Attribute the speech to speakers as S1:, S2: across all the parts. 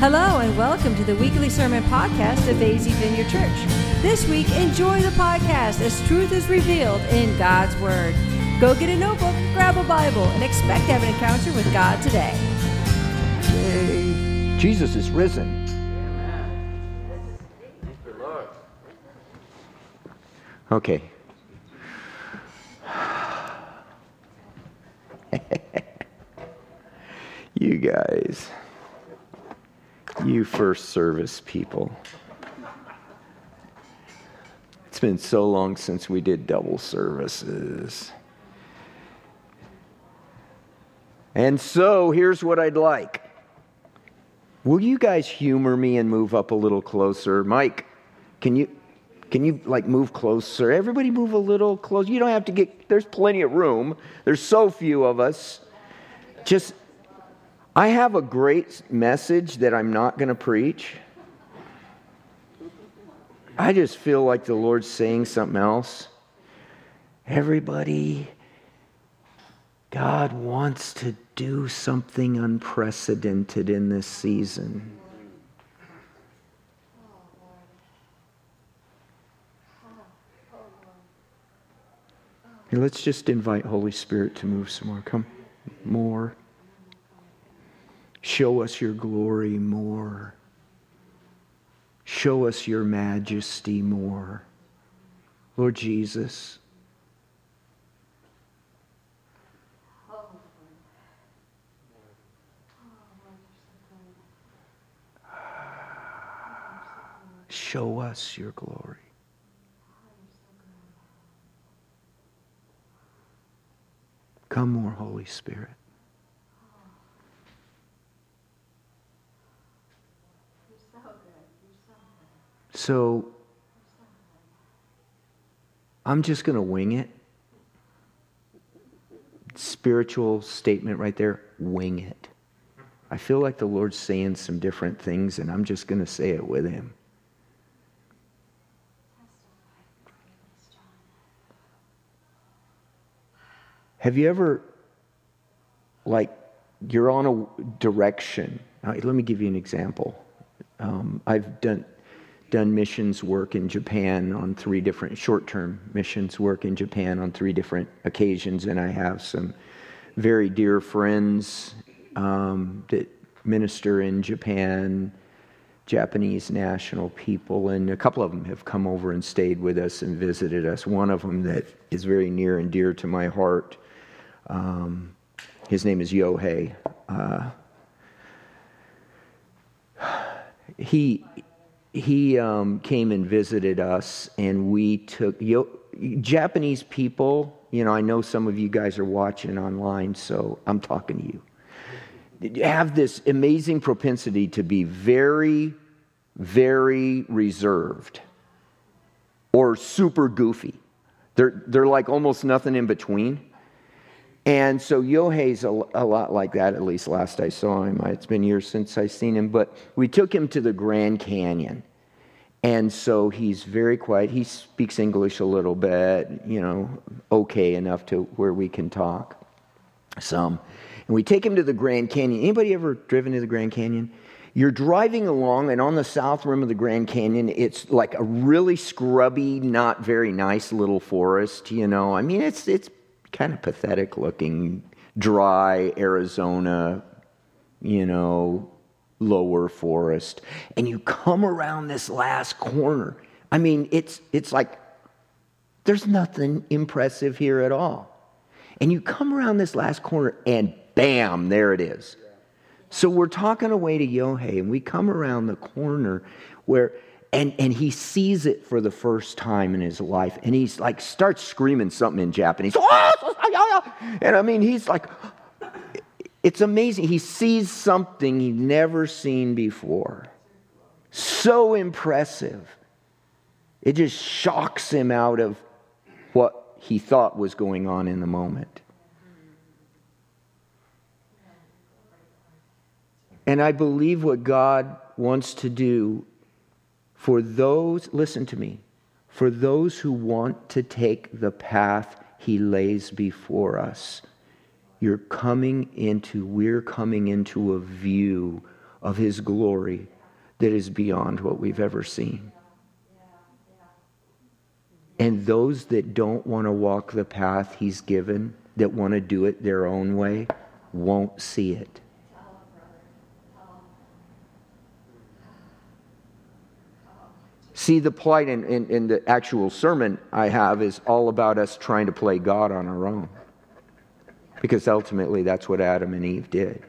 S1: Hello, and welcome to the weekly sermon podcast of AZ Vineyard Church. This week, enjoy the podcast as truth is revealed in God's Word. Go get a notebook, grab a Bible, and expect to have an encounter with God today.
S2: Yay. Jesus is risen. Okay. you guys, you first service people. It's been so long since we did double services. And so here's what I'd like. Will you guys humor me and move up a little closer? Mike, can you can you like move closer? Everybody move a little closer. You don't have to get there's plenty of room. There's so few of us. Just I have a great message that I'm not going to preach. I just feel like the Lord's saying something else. Everybody God wants to do something unprecedented in this season. let's just invite Holy Spirit to move some more. Come, more. Show us your glory more. Show us your majesty more. Lord Jesus, show us your glory. Come more, Holy Spirit. So I'm just going to wing it. Spiritual statement right there wing it. I feel like the Lord's saying some different things, and I'm just going to say it with Him. Have you ever, like, you're on a direction? let me give you an example. Um, I've done done missions work in Japan on three different short term missions work in Japan on three different occasions, and I have some very dear friends um, that minister in Japan, Japanese national people, and a couple of them have come over and stayed with us and visited us. One of them that is very near and dear to my heart. Um, his name is Yohei. Uh, he he um, came and visited us, and we took Yo, Japanese people. You know, I know some of you guys are watching online, so I'm talking to you. Have this amazing propensity to be very, very reserved or super goofy. They're, they're like almost nothing in between. And so Yohei's a, a, lot like that, at least last I saw him. It's been years since I've seen him, but we took him to the Grand Canyon. And so he's very quiet. He speaks English a little bit, you know, okay enough to where we can talk some. And we take him to the Grand Canyon. Anybody ever driven to the Grand Canyon? You're driving along, and on the south rim of the Grand Canyon, it's like a really scrubby, not very nice little forest. You know, I mean, it's it's kind of pathetic looking, dry Arizona, you know, lower forest. And you come around this last corner. I mean, it's, it's like there's nothing impressive here at all. And you come around this last corner, and bam, there it is. So we're talking away to Yohei, and we come around the corner where and, and he sees it for the first time in his life and he's like starts screaming something in japanese. Oh, oh, oh, and i mean he's like it's amazing. He sees something he'd never seen before. So impressive. It just shocks him out of what he thought was going on in the moment. And i believe what god wants to do for those, listen to me, for those who want to take the path he lays before us, you're coming into, we're coming into a view of his glory that is beyond what we've ever seen. And those that don't want to walk the path he's given, that want to do it their own way, won't see it. See, the plight in, in, in, the actual sermon I have is all about us trying to play God on our own. Because ultimately, that's what Adam and Eve did.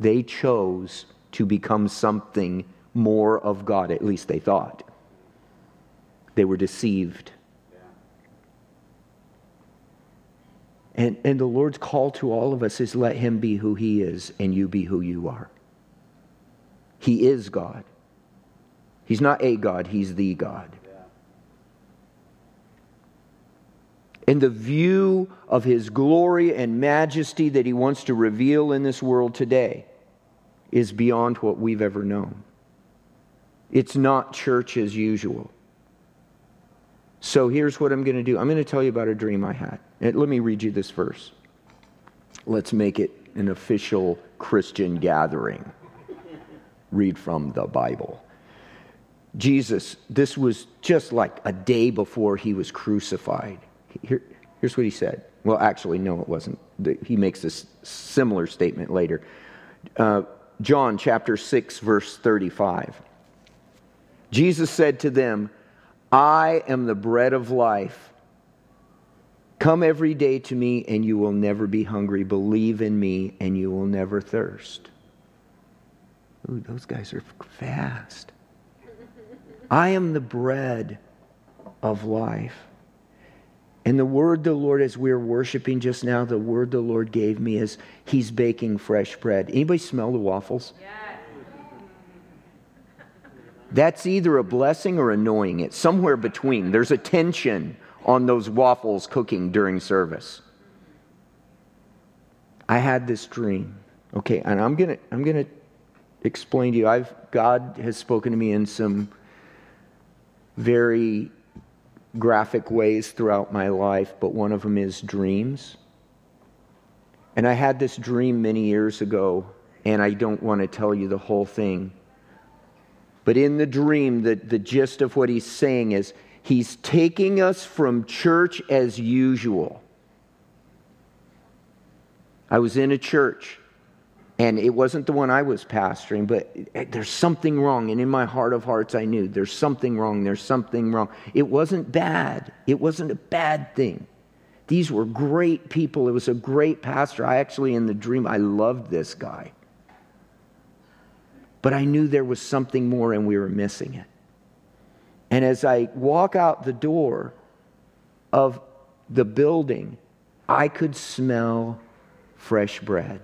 S2: They chose to become something more of God, at least they thought. They were deceived. And, and the Lord's call to all of us is let Him be who He is and you be who you are. He is God. He's not a God, He's the God. And the view of His glory and majesty that He wants to reveal in this world today is beyond what we've ever known. It's not church as usual. So here's what I'm going to do I'm going to tell you about a dream I had. Let me read you this verse. Let's make it an official Christian gathering. read from the Bible. Jesus, this was just like a day before he was crucified. Here, here's what he said. Well, actually, no, it wasn't. He makes this similar statement later. Uh, John chapter 6, verse 35. Jesus said to them, I am the bread of life. Come every day to me, and you will never be hungry. Believe in me, and you will never thirst. Ooh, those guys are fast. I am the bread of life. And the word the Lord, as we are worshiping just now, the word the Lord gave me is He's baking fresh bread. Anybody smell the waffles? Yeah. That's either a blessing or annoying. It's somewhere between. There's a tension on those waffles cooking during service. I had this dream. Okay, and I'm going to I'm to explain to you. I've God has spoken to me in some very graphic ways throughout my life, but one of them is dreams. And I had this dream many years ago, and I don't want to tell you the whole thing. But in the dream, the, the gist of what he's saying is he's taking us from church as usual. I was in a church, and it wasn't the one I was pastoring, but eh, there's something wrong. And in my heart of hearts, I knew there's something wrong. There's something wrong. It wasn't bad, it wasn't a bad thing. These were great people. It was a great pastor. I actually, in the dream, I loved this guy. But I knew there was something more and we were missing it. And as I walk out the door of the building, I could smell fresh bread.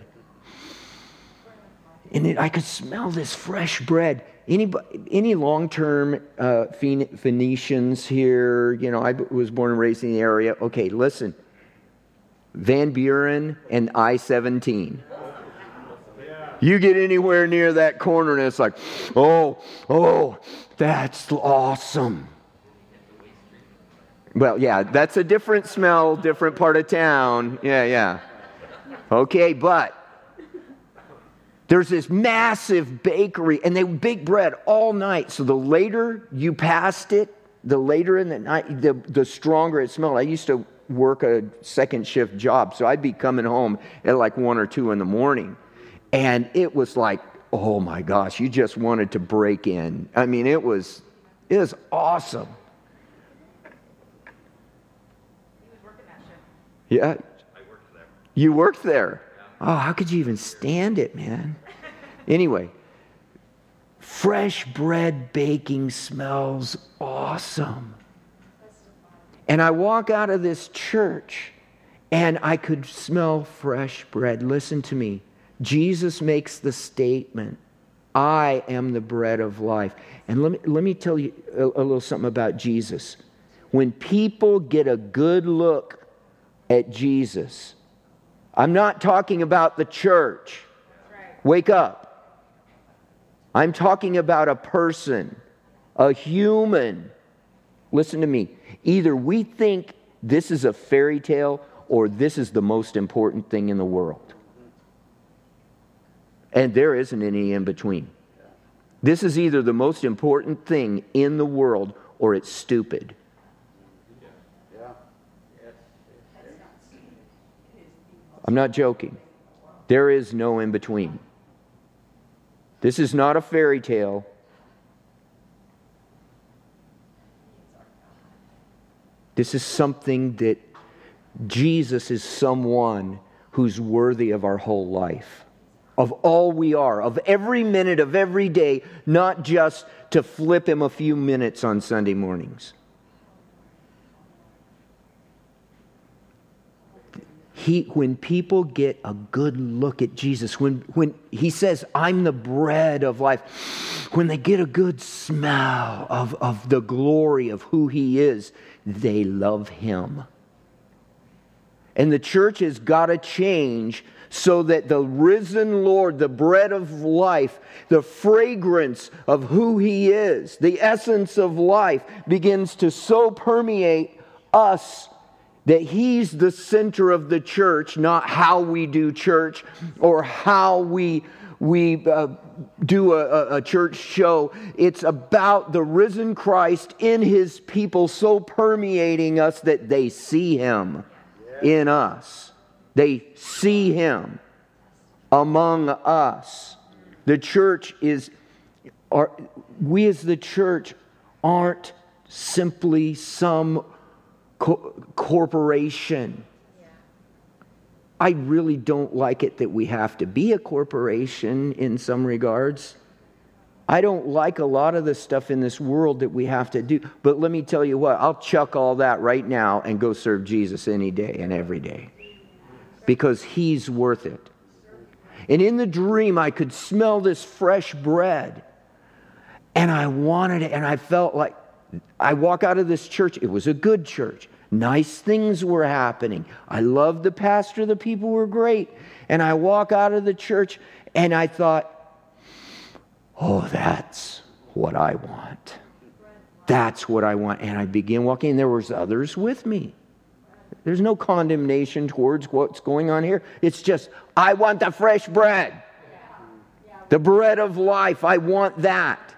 S2: And it, I could smell this fresh bread. Any, any long term uh, Phoenicians here? You know, I was born and raised in the area. Okay, listen. Van Buren and I 17. You get anywhere near that corner and it's like, oh, oh, that's awesome. Well, yeah, that's a different smell, different part of town. Yeah, yeah. Okay, but there's this massive bakery and they bake bread all night. So the later you passed it, the later in the night, the, the stronger it smelled. I used to work a second shift job, so I'd be coming home at like one or two in the morning. And it was like, oh my gosh, you just wanted to break in. I mean, it was, it was awesome. Yeah. I worked there. you worked there. Oh, how could you even stand it, man? Anyway, fresh bread baking smells awesome. And I walk out of this church and I could smell fresh bread. Listen to me. Jesus makes the statement, I am the bread of life. And let me, let me tell you a, a little something about Jesus. When people get a good look at Jesus, I'm not talking about the church. Wake up. I'm talking about a person, a human. Listen to me. Either we think this is a fairy tale or this is the most important thing in the world. And there isn't any in between. This is either the most important thing in the world or it's stupid. I'm not joking. There is no in between. This is not a fairy tale. This is something that Jesus is someone who's worthy of our whole life, of all we are, of every minute of every day, not just to flip him a few minutes on Sunday mornings. He, when people get a good look at Jesus, when, when he says, I'm the bread of life, when they get a good smell of, of the glory of who he is, they love him. And the church has got to change so that the risen Lord, the bread of life, the fragrance of who He is, the essence of life, begins to so permeate us that He's the center of the church, not how we do church or how we. We uh, do a, a church show. It's about the risen Christ in his people so permeating us that they see him in us. They see him among us. The church is, are, we as the church aren't simply some co- corporation. I really don't like it that we have to be a corporation in some regards. I don't like a lot of the stuff in this world that we have to do. But let me tell you what, I'll chuck all that right now and go serve Jesus any day and every day because he's worth it. And in the dream, I could smell this fresh bread and I wanted it. And I felt like I walk out of this church, it was a good church. Nice things were happening. I loved the pastor, the people were great. And I walk out of the church and I thought, oh, that's what I want. That's what I want. And I begin walking, and there was others with me. There's no condemnation towards what's going on here. It's just, I want the fresh bread. The bread of life. I want that.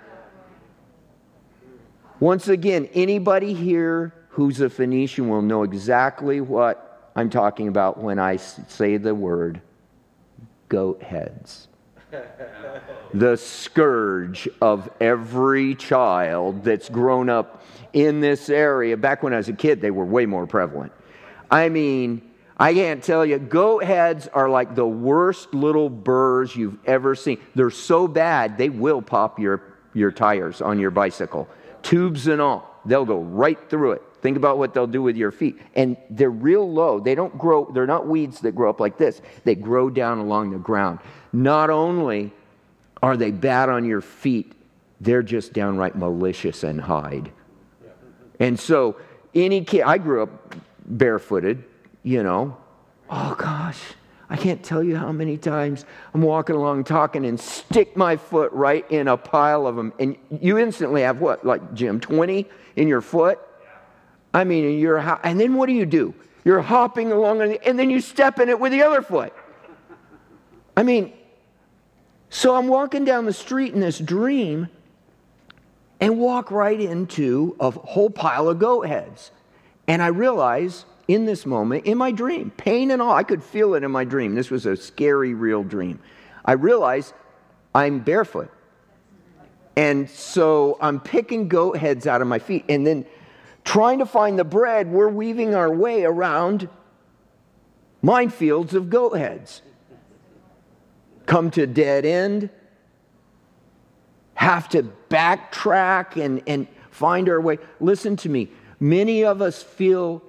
S2: Once again, anybody here who's a Phoenician will know exactly what I'm talking about when I say the word goat heads the scourge of every child that's grown up in this area. Back when I was a kid, they were way more prevalent. I mean, I can't tell you, goat heads are like the worst little burrs you've ever seen. They're so bad, they will pop your, your tires on your bicycle, tubes and all. They'll go right through it. Think about what they'll do with your feet. And they're real low. They don't grow, they're not weeds that grow up like this. They grow down along the ground. Not only are they bad on your feet, they're just downright malicious and hide. And so, any kid, I grew up barefooted, you know. Oh gosh, I can't tell you how many times I'm walking along talking and stick my foot right in a pile of them. And you instantly have what, like Jim, 20 in your foot? I mean, you're, and then what do you do? You're hopping along and then you step in it with the other foot. I mean, so I'm walking down the street in this dream and walk right into a whole pile of goat heads. And I realize in this moment, in my dream, pain and all, I could feel it in my dream. This was a scary, real dream. I realize I'm barefoot. And so I'm picking goat heads out of my feet. And then trying to find the bread, we're weaving our way around minefields of goat heads come to dead end, have to backtrack and, and find our way. Listen to me. Many of us feel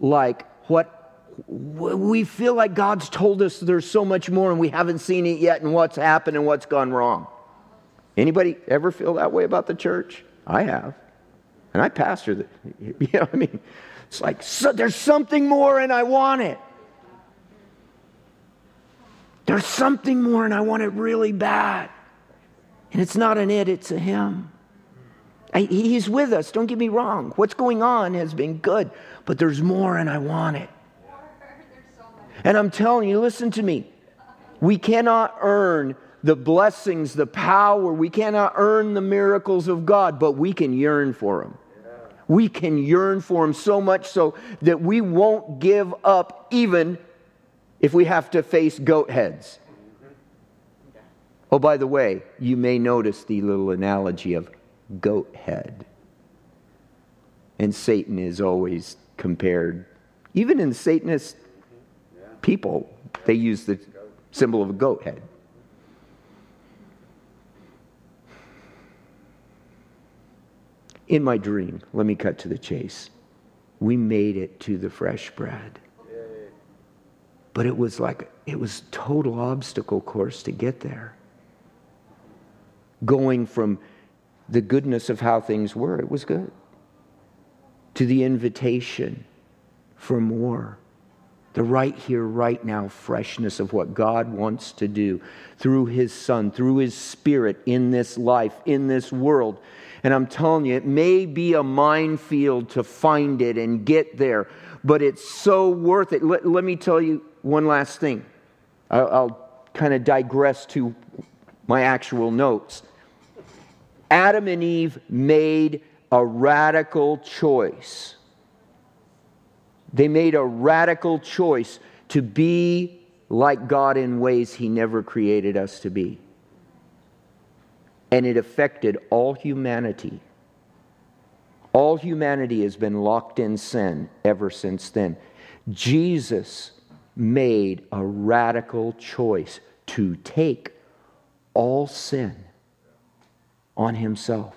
S2: like what we feel like God's told us there's so much more and we haven't seen it yet and what's happened and what's gone wrong. Anybody ever feel that way about the church? I have. And I pastor the, you know I mean? It's like so, there's something more and I want it. There's something more, and I want it really bad. And it's not an it, it's a him. I, he's with us, don't get me wrong. What's going on has been good, but there's more, and I want it. And I'm telling you, listen to me. We cannot earn the blessings, the power. We cannot earn the miracles of God, but we can yearn for them. We can yearn for them so much so that we won't give up, even if we have to face goat heads. Oh, by the way, you may notice the little analogy of goat head. And Satan is always compared, even in Satanist people, they use the symbol of a goat head. In my dream, let me cut to the chase. We made it to the fresh bread. But it was like, it was total obstacle course to get there. Going from the goodness of how things were, it was good, to the invitation for more. The right here, right now freshness of what God wants to do through His Son, through His Spirit in this life, in this world. And I'm telling you, it may be a minefield to find it and get there, but it's so worth it. Let, let me tell you one last thing. I'll, I'll kind of digress to my actual notes. Adam and Eve made a radical choice. They made a radical choice to be like God in ways He never created us to be and it affected all humanity. All humanity has been locked in sin ever since then. Jesus made a radical choice to take all sin on himself.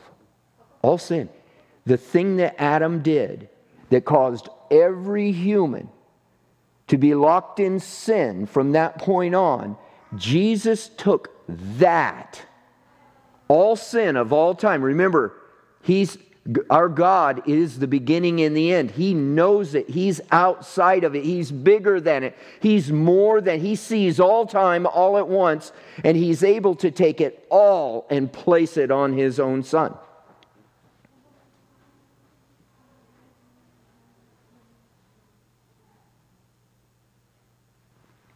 S2: All sin. The thing that Adam did that caused every human to be locked in sin from that point on, Jesus took that all sin of all time. Remember, He's our God is the beginning and the end. He knows it. He's outside of it. He's bigger than it. He's more than He sees all time all at once, and He's able to take it all and place it on His own Son.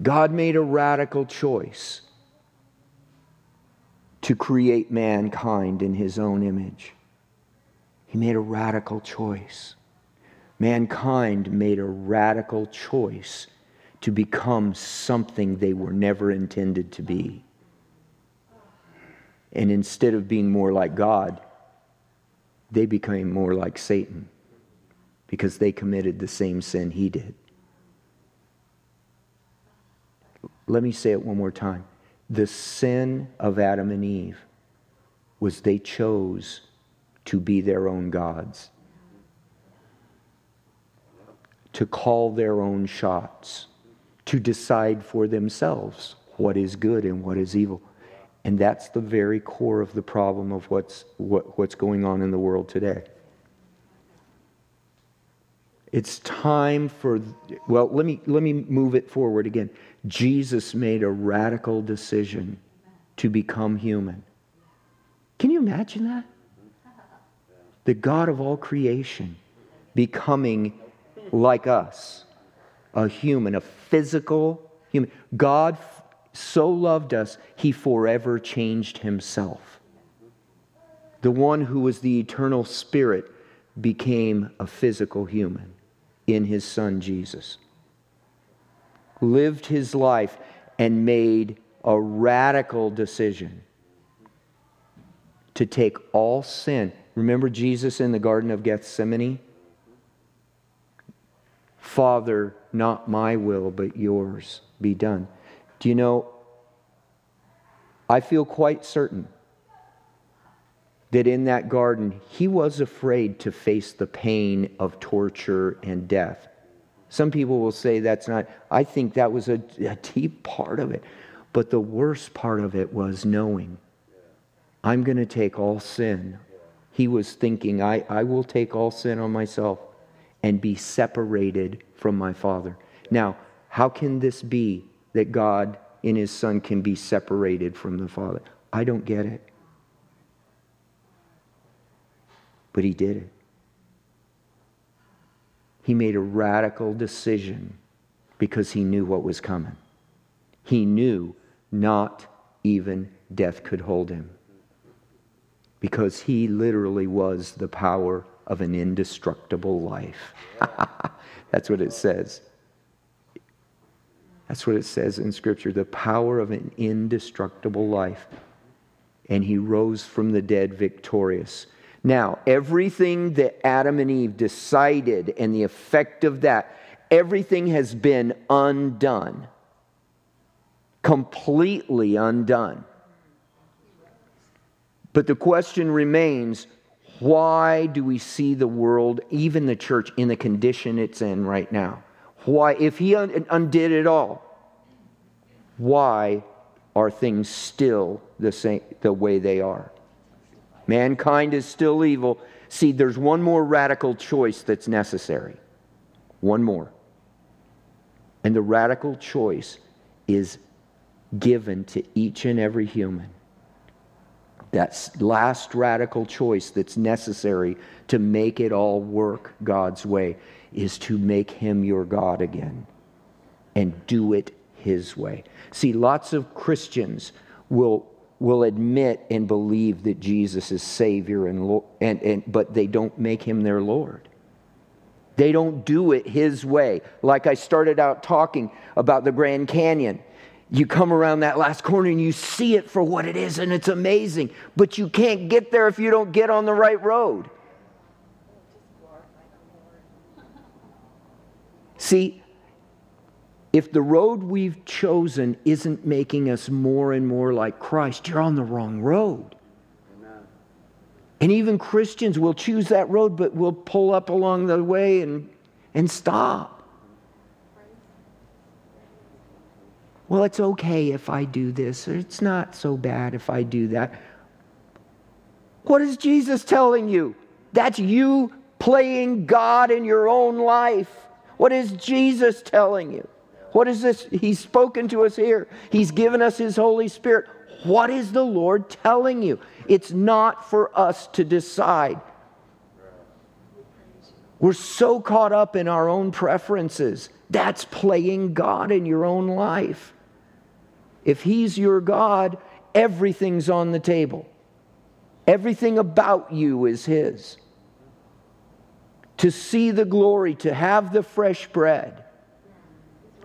S2: God made a radical choice to create mankind in his own image. He made a radical choice. Mankind made a radical choice to become something they were never intended to be. And instead of being more like God, they became more like Satan because they committed the same sin he did. Let me say it one more time. The sin of Adam and Eve was they chose to be their own gods, to call their own shots, to decide for themselves what is good and what is evil. And that's the very core of the problem of what's, what, what's going on in the world today. It's time for, well, let me, let me move it forward again. Jesus made a radical decision to become human. Can you imagine that? The God of all creation becoming like us, a human, a physical human. God so loved us, he forever changed himself. The one who was the eternal spirit became a physical human in his son Jesus. Lived his life and made a radical decision to take all sin. Remember Jesus in the Garden of Gethsemane? Father, not my will, but yours be done. Do you know, I feel quite certain that in that garden, he was afraid to face the pain of torture and death. Some people will say that's not, I think that was a, a deep part of it. But the worst part of it was knowing I'm going to take all sin. He was thinking, I, I will take all sin on myself and be separated from my Father. Now, how can this be that God in His Son can be separated from the Father? I don't get it. But he did it. He made a radical decision because he knew what was coming. He knew not even death could hold him. Because he literally was the power of an indestructible life. That's what it says. That's what it says in Scripture the power of an indestructible life. And he rose from the dead victorious. Now, everything that Adam and Eve decided and the effect of that, everything has been undone. Completely undone. But the question remains why do we see the world, even the church, in the condition it's in right now? Why, if he undid it all, why are things still the same the way they are? Mankind is still evil. See, there's one more radical choice that's necessary. One more. And the radical choice is given to each and every human. That last radical choice that's necessary to make it all work God's way is to make Him your God again and do it His way. See, lots of Christians will will admit and believe that Jesus is Savior, and, and, and, but they don't make him their Lord. They don't do it his way. Like I started out talking about the Grand Canyon. You come around that last corner and you see it for what it is, and it's amazing. But you can't get there if you don't get on the right road. See, if the road we've chosen isn't making us more and more like Christ, you're on the wrong road. Amen. And even Christians will choose that road, but will pull up along the way and, and stop. Well, it's okay if I do this, or it's not so bad if I do that. What is Jesus telling you? That's you playing God in your own life. What is Jesus telling you? What is this? He's spoken to us here. He's given us His Holy Spirit. What is the Lord telling you? It's not for us to decide. We're so caught up in our own preferences. That's playing God in your own life. If He's your God, everything's on the table. Everything about you is His. To see the glory, to have the fresh bread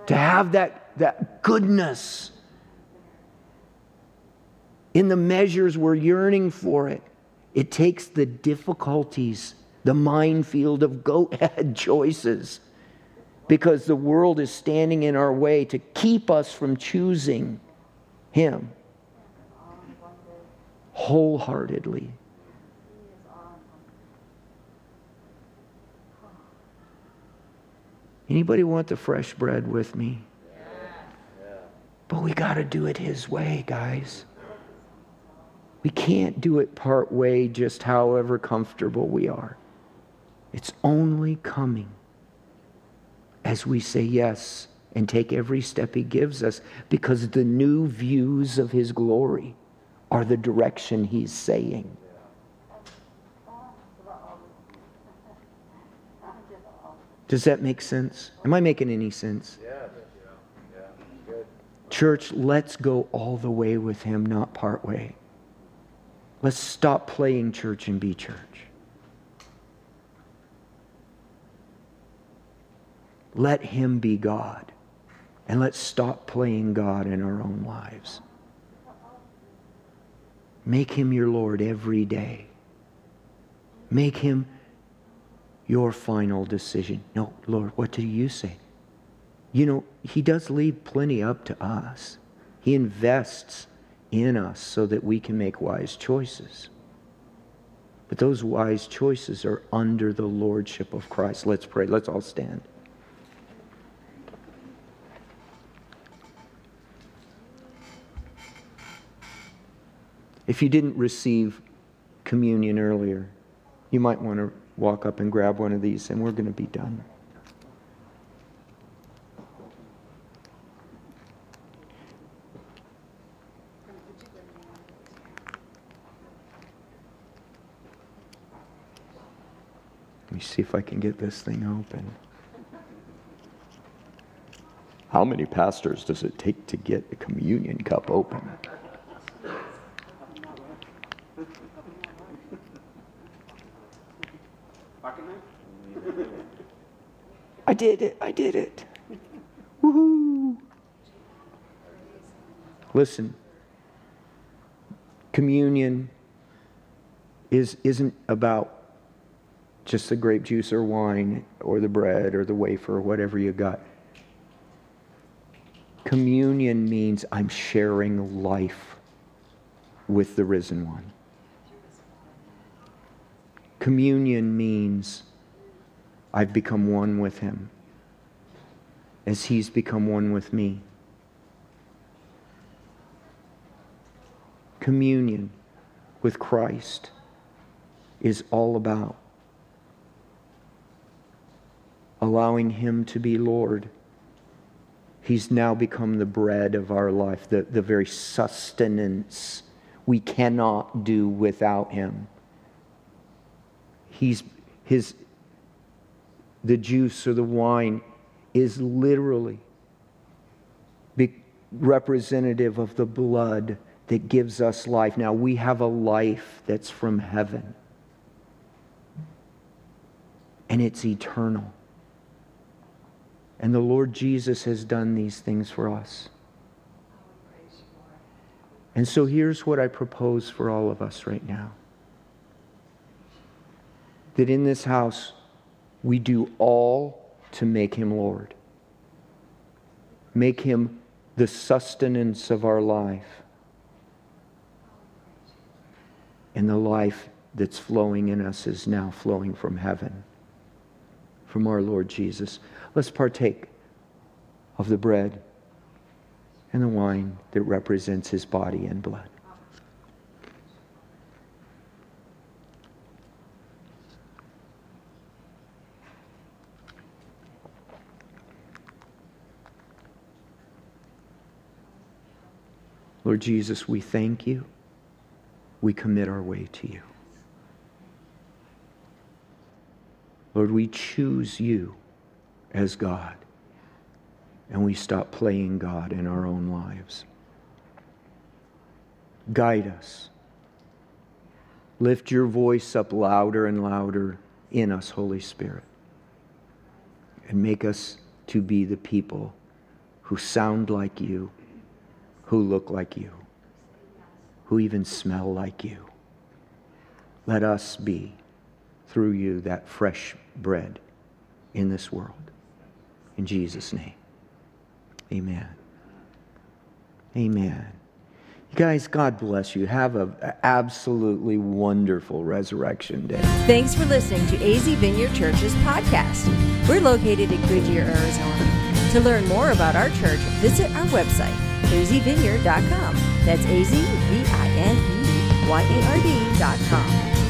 S2: to have that, that goodness in the measures we're yearning for it. It takes the difficulties, the minefield of goat head choices, because the world is standing in our way to keep us from choosing Him wholeheartedly. Anybody want the fresh bread with me? But we got to do it His way, guys. We can't do it part way, just however comfortable we are. It's only coming as we say yes and take every step He gives us because the new views of His glory are the direction He's saying. Does that make sense? Am I making any sense? Yeah. yeah. Church, let's go all the way with Him, not part way. Let's stop playing church and be church. Let Him be God. And let's stop playing God in our own lives. Make Him your Lord every day. Make Him your final decision. No, Lord, what do you say? You know, He does leave plenty up to us. He invests in us so that we can make wise choices. But those wise choices are under the lordship of Christ. Let's pray. Let's all stand. If you didn't receive communion earlier, you might want to walk up and grab one of these, and we're going to be done. Let me see if I can get this thing open. How many pastors does it take to get a communion cup open? I did it. I did it. Woohoo. Listen, communion is, isn't about just the grape juice or wine or the bread or the wafer or whatever you got. Communion means I'm sharing life with the risen one. Communion means I've become one with him as he's become one with me. Communion with Christ is all about allowing him to be Lord. He's now become the bread of our life, the, the very sustenance we cannot do without him. He's his the juice or the wine is literally representative of the blood that gives us life. Now we have a life that's from heaven. And it's eternal. And the Lord Jesus has done these things for us. And so here's what I propose for all of us right now that in this house, we do all to make him Lord, make him the sustenance of our life and the life that's flowing in us is now flowing from heaven, from our Lord Jesus. Let's partake of the bread and the wine that represents his body and blood. Lord Jesus, we thank you. We commit our way to you. Lord, we choose you as God and we stop playing God in our own lives. Guide us. Lift your voice up louder and louder in us, Holy Spirit, and make us to be the people who sound like you who look like you, who even smell like you. Let us be, through you, that fresh bread in this world. In Jesus' name, amen. Amen. You guys, God bless you. Have an absolutely wonderful resurrection day.
S1: Thanks for listening to AZ Vineyard Church's podcast. We're located in Goodyear, Arizona. To learn more about our church, visit our website azvineyard.com. That's A Z V I N E Y A R D.com.